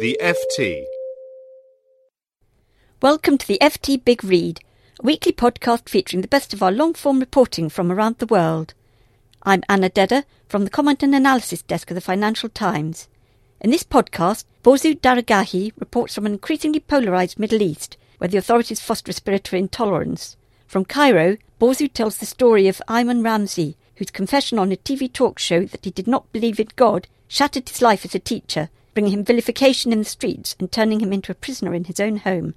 The FT. Welcome to the FT Big Read, a weekly podcast featuring the best of our long form reporting from around the world. I'm Anna Dedder from the Comment and Analysis Desk of the Financial Times. In this podcast, Borzou Daragahi reports from an increasingly polarised Middle East where the authorities foster of intolerance. From Cairo, Borzou tells the story of Ayman Ramzy, whose confession on a TV talk show that he did not believe in God shattered his life as a teacher bringing him vilification in the streets and turning him into a prisoner in his own home.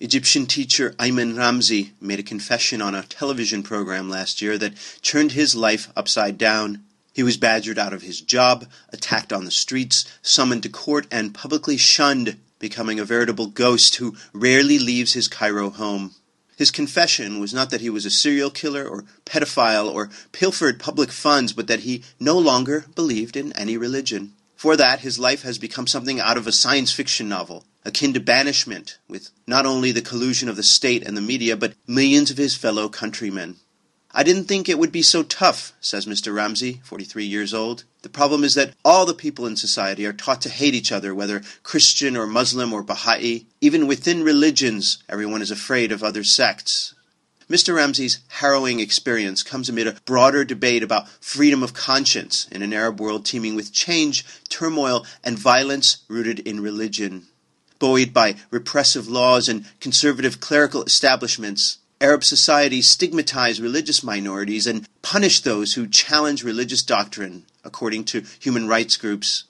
Egyptian teacher Ayman Ramzy made a confession on a television program last year that turned his life upside down. He was badgered out of his job, attacked on the streets, summoned to court, and publicly shunned, becoming a veritable ghost who rarely leaves his Cairo home. His confession was not that he was a serial killer or pedophile or pilfered public funds, but that he no longer believed in any religion. For that, his life has become something out of a science fiction novel, akin to banishment, with not only the collusion of the state and the media, but millions of his fellow countrymen. I didn't think it would be so tough, says Mr. Ramzy, 43 years old. The problem is that all the people in society are taught to hate each other, whether Christian or Muslim or Baha'i. Even within religions, everyone is afraid of other sects. Mr. Ramzy's harrowing experience comes amid a broader debate about freedom of conscience in an Arab world teeming with change, turmoil, and violence rooted in religion. Buoyed by repressive laws and conservative clerical establishments, Arab societies stigmatize religious minorities and punish those who challenge religious doctrine, according to human rights groups.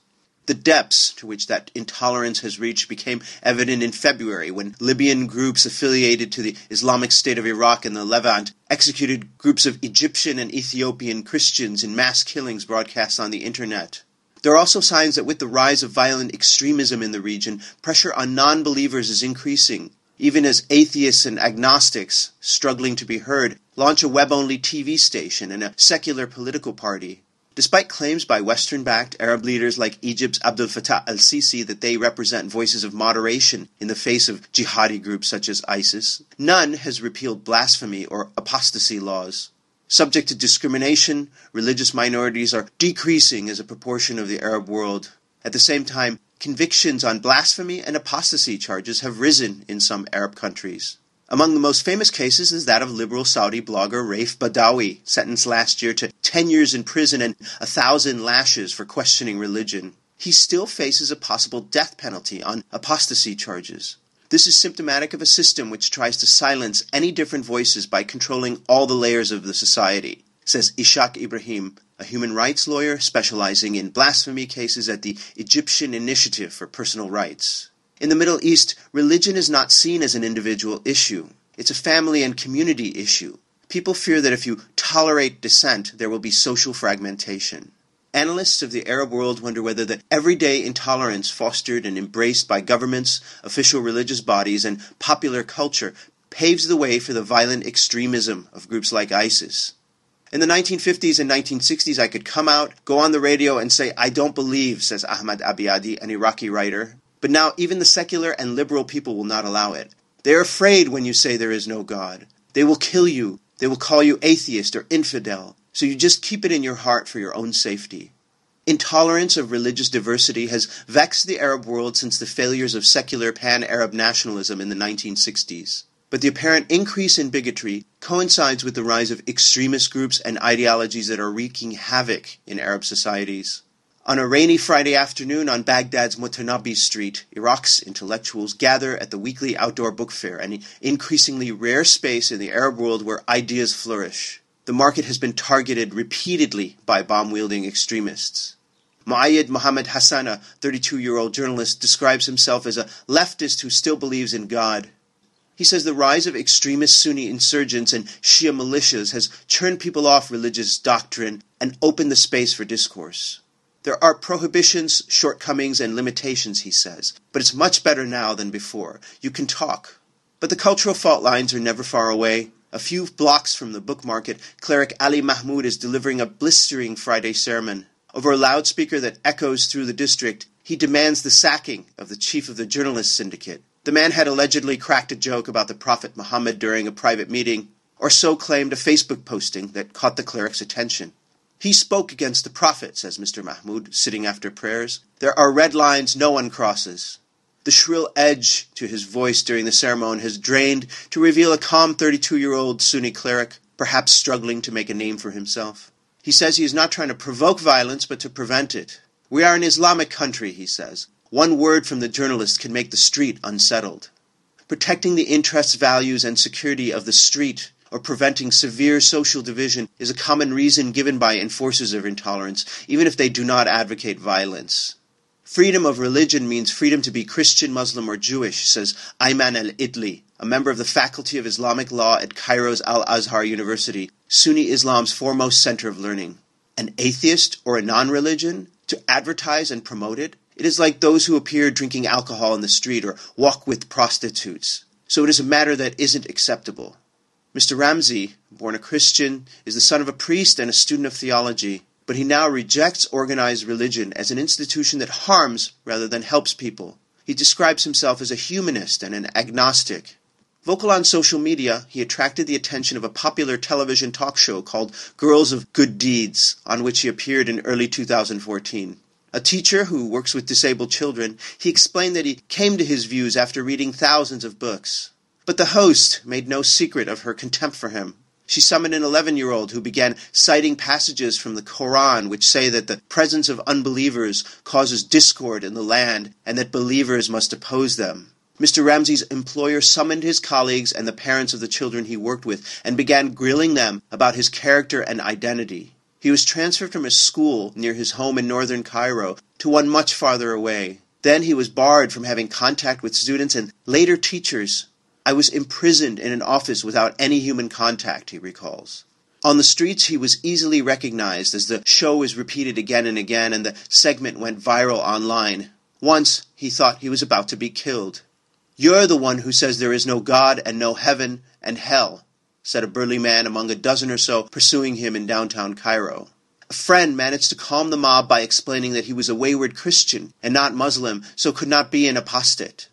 The depths to which that intolerance has reached became evident in February when Libyan groups affiliated to the Islamic State of Iraq and the Levant executed groups of Egyptian and Ethiopian Christians in mass killings broadcast on the internet. There are also signs that with the rise of violent extremism in the region, pressure on non believers is increasing, even as atheists and agnostics, struggling to be heard, launch a web only TV station and a secular political party. Despite claims by Western backed Arab leaders like Egypt's Abdel Fattah al Sisi that they represent voices of moderation in the face of jihadi groups such as ISIS, none has repealed blasphemy or apostasy laws. Subject to discrimination, religious minorities are decreasing as a proportion of the Arab world. At the same time, convictions on blasphemy and apostasy charges have risen in some Arab countries. Among the most famous cases is that of liberal Saudi blogger Raif Badawi, sentenced last year to 10 years in prison and a thousand lashes for questioning religion. He still faces a possible death penalty on apostasy charges. This is symptomatic of a system which tries to silence any different voices by controlling all the layers of the society, says Ishaq Ibrahim, a human rights lawyer specializing in blasphemy cases at the Egyptian Initiative for Personal Rights. In the Middle East, religion is not seen as an individual issue. It's a family and community issue. People fear that if you tolerate dissent, there will be social fragmentation. Analysts of the Arab world wonder whether the everyday intolerance fostered and embraced by governments, official religious bodies, and popular culture paves the way for the violent extremism of groups like ISIS. In the 1950s and 1960s, I could come out, go on the radio, and say, I don't believe, says Ahmad Abiyadi, an Iraqi writer, but now even the secular and liberal people will not allow it. They are afraid when you say there is no God. They will kill you. They will call you atheist or infidel. So you just keep it in your heart for your own safety. Intolerance of religious diversity has vexed the Arab world since the failures of secular pan Arab nationalism in the 1960s. But the apparent increase in bigotry coincides with the rise of extremist groups and ideologies that are wreaking havoc in Arab societies. On a rainy Friday afternoon on Baghdad's Mutanabbi Street, Iraq's intellectuals gather at the weekly outdoor book fair, an increasingly rare space in the Arab world where ideas flourish. The market has been targeted repeatedly by bomb wielding extremists. Muayyid Muhammad Hassan, a 32 year old journalist, describes himself as a leftist who still believes in God. He says the rise of extremist Sunni insurgents and Shia militias has turned people off religious doctrine and opened the space for discourse. There are prohibitions, shortcomings, and limitations, he says, but it's much better now than before. You can talk. But the cultural fault lines are never far away. A few blocks from the book market, cleric Ali Mahmoud is delivering a blistering Friday sermon. Over a loudspeaker that echoes through the district, he demands the sacking of the chief of the journalist syndicate. The man had allegedly cracked a joke about the Prophet Muhammad during a private meeting, or so claimed a Facebook posting that caught the cleric's attention. He spoke against the Prophet, says Mr. Mahmoud, sitting after prayers. There are red lines no one crosses. The shrill edge to his voice during the ceremony has drained to reveal a calm 32 year old Sunni cleric, perhaps struggling to make a name for himself. He says he is not trying to provoke violence, but to prevent it. We are an Islamic country, he says. One word from the journalist can make the street unsettled. Protecting the interests, values, and security of the street or preventing severe social division is a common reason given by enforcers of intolerance, even if they do not advocate violence. Freedom of religion means freedom to be Christian, Muslim, or Jewish, says Ayman al Idli, a member of the Faculty of Islamic Law at Cairo's Al Azhar University, Sunni Islam's foremost center of learning. An atheist or a non religion? To advertise and promote it? It is like those who appear drinking alcohol in the street or walk with prostitutes. So it is a matter that isn't acceptable. Mr. Ramzy, born a Christian, is the son of a priest and a student of theology, but he now rejects organized religion as an institution that harms rather than helps people. He describes himself as a humanist and an agnostic. Vocal on social media, he attracted the attention of a popular television talk show called Girls of Good Deeds, on which he appeared in early 2014. A teacher who works with disabled children, he explained that he came to his views after reading thousands of books. But the host made no secret of her contempt for him. She summoned an 11 year old who began citing passages from the Koran which say that the presence of unbelievers causes discord in the land and that believers must oppose them. Mr. Ramzy's employer summoned his colleagues and the parents of the children he worked with and began grilling them about his character and identity. He was transferred from a school near his home in northern Cairo to one much farther away. Then he was barred from having contact with students and later teachers I was imprisoned in an office without any human contact, he recalls. On the streets, he was easily recognized as the show was repeated again and again, and the segment went viral online. Once, he thought he was about to be killed. You're the one who says there is no God and no heaven and hell, said a burly man among a dozen or so pursuing him in downtown Cairo. A friend managed to calm the mob by explaining that he was a wayward Christian and not Muslim, so could not be an apostate.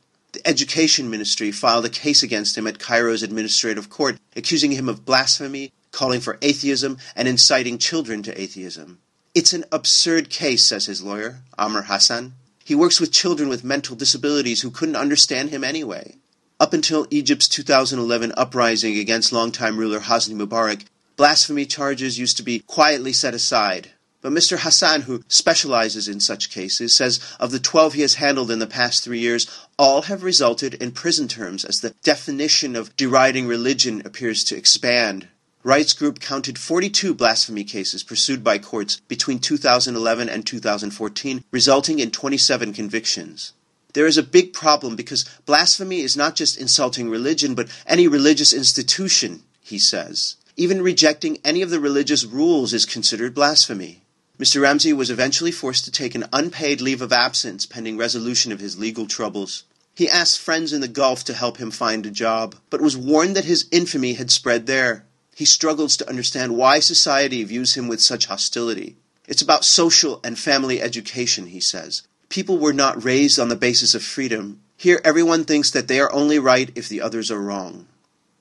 Education Ministry filed a case against him at Cairo's administrative court, accusing him of blasphemy, calling for atheism, and inciting children to atheism. It's an absurd case, says his lawyer, Amr Hassan. He works with children with mental disabilities who couldn't understand him anyway. Up until Egypt's 2011 uprising against longtime ruler Hosni Mubarak, blasphemy charges used to be quietly set aside. But Mr. Hassan, who specializes in such cases, says of the 12 he has handled in the past three years, all have resulted in prison terms as the definition of deriding religion appears to expand. Rights Group counted 42 blasphemy cases pursued by courts between 2011 and 2014, resulting in 27 convictions. There is a big problem because blasphemy is not just insulting religion, but any religious institution, he says. Even rejecting any of the religious rules is considered blasphemy. Mr. Ramzy was eventually forced to take an unpaid leave of absence pending resolution of his legal troubles. He asked friends in the Gulf to help him find a job, but was warned that his infamy had spread there. He struggles to understand why society views him with such hostility. It's about social and family education, he says. People were not raised on the basis of freedom. Here, everyone thinks that they are only right if the others are wrong.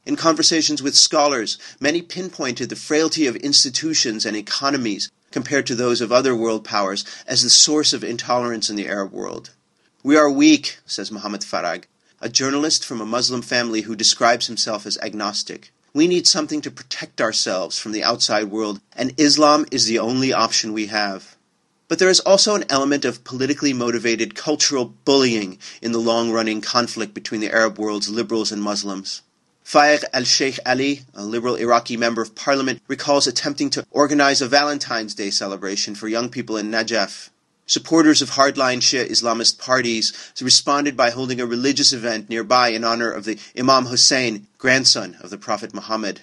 In conversations with scholars, many pinpointed the frailty of institutions and economies compared to those of other world powers as the source of intolerance in the Arab world. We are weak, says Muhammad Farag, a journalist from a Muslim family who describes himself as agnostic. We need something to protect ourselves from the outside world, and Islam is the only option we have. But there is also an element of politically motivated cultural bullying in the long running conflict between the Arab world's liberals and Muslims. Faiq al Sheikh Ali, a liberal Iraqi member of parliament, recalls attempting to organize a Valentine's Day celebration for young people in Najaf. Supporters of hardline Shia Islamist parties responded by holding a religious event nearby in honor of the Imam Hussein, grandson of the Prophet Muhammad.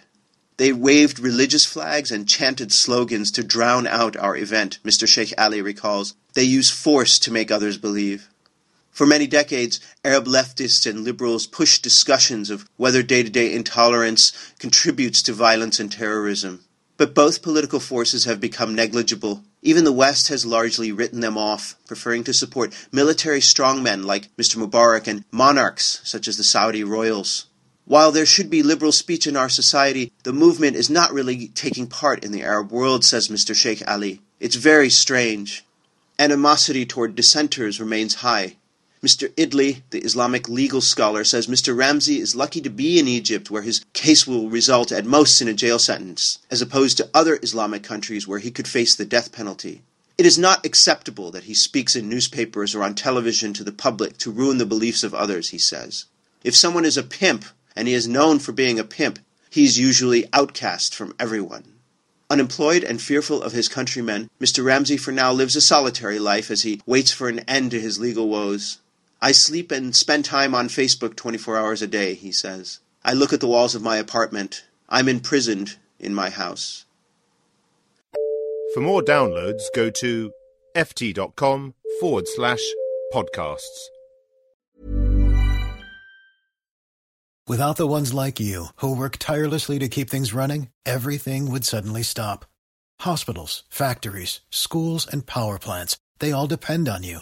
They waved religious flags and chanted slogans to drown out our event, Mr. Sheikh Ali recalls. They use force to make others believe. For many decades, Arab leftists and liberals pushed discussions of whether day to day intolerance contributes to violence and terrorism. But both political forces have become negligible. Even the West has largely written them off, preferring to support military strongmen like Mr. Mubarak and monarchs such as the Saudi royals. While there should be liberal speech in our society, the movement is not really taking part in the Arab world, says Mr. Sheikh Ali. It's very strange. Animosity toward dissenters remains high. Mr. Idley, the Islamic legal scholar, says Mr. Ramzy is lucky to be in Egypt where his case will result at most in a jail sentence, as opposed to other Islamic countries where he could face the death penalty. It is not acceptable that he speaks in newspapers or on television to the public to ruin the beliefs of others, he says. If someone is a pimp, and he is known for being a pimp, he is usually outcast from everyone. Unemployed and fearful of his countrymen, Mr. Ramzy for now lives a solitary life as he waits for an end to his legal woes. I sleep and spend time on Facebook 24 hours a day, he says. I look at the walls of my apartment. I'm imprisoned in my house. For more downloads, go to ft.com forward slash podcasts. Without the ones like you, who work tirelessly to keep things running, everything would suddenly stop. Hospitals, factories, schools, and power plants, they all depend on you.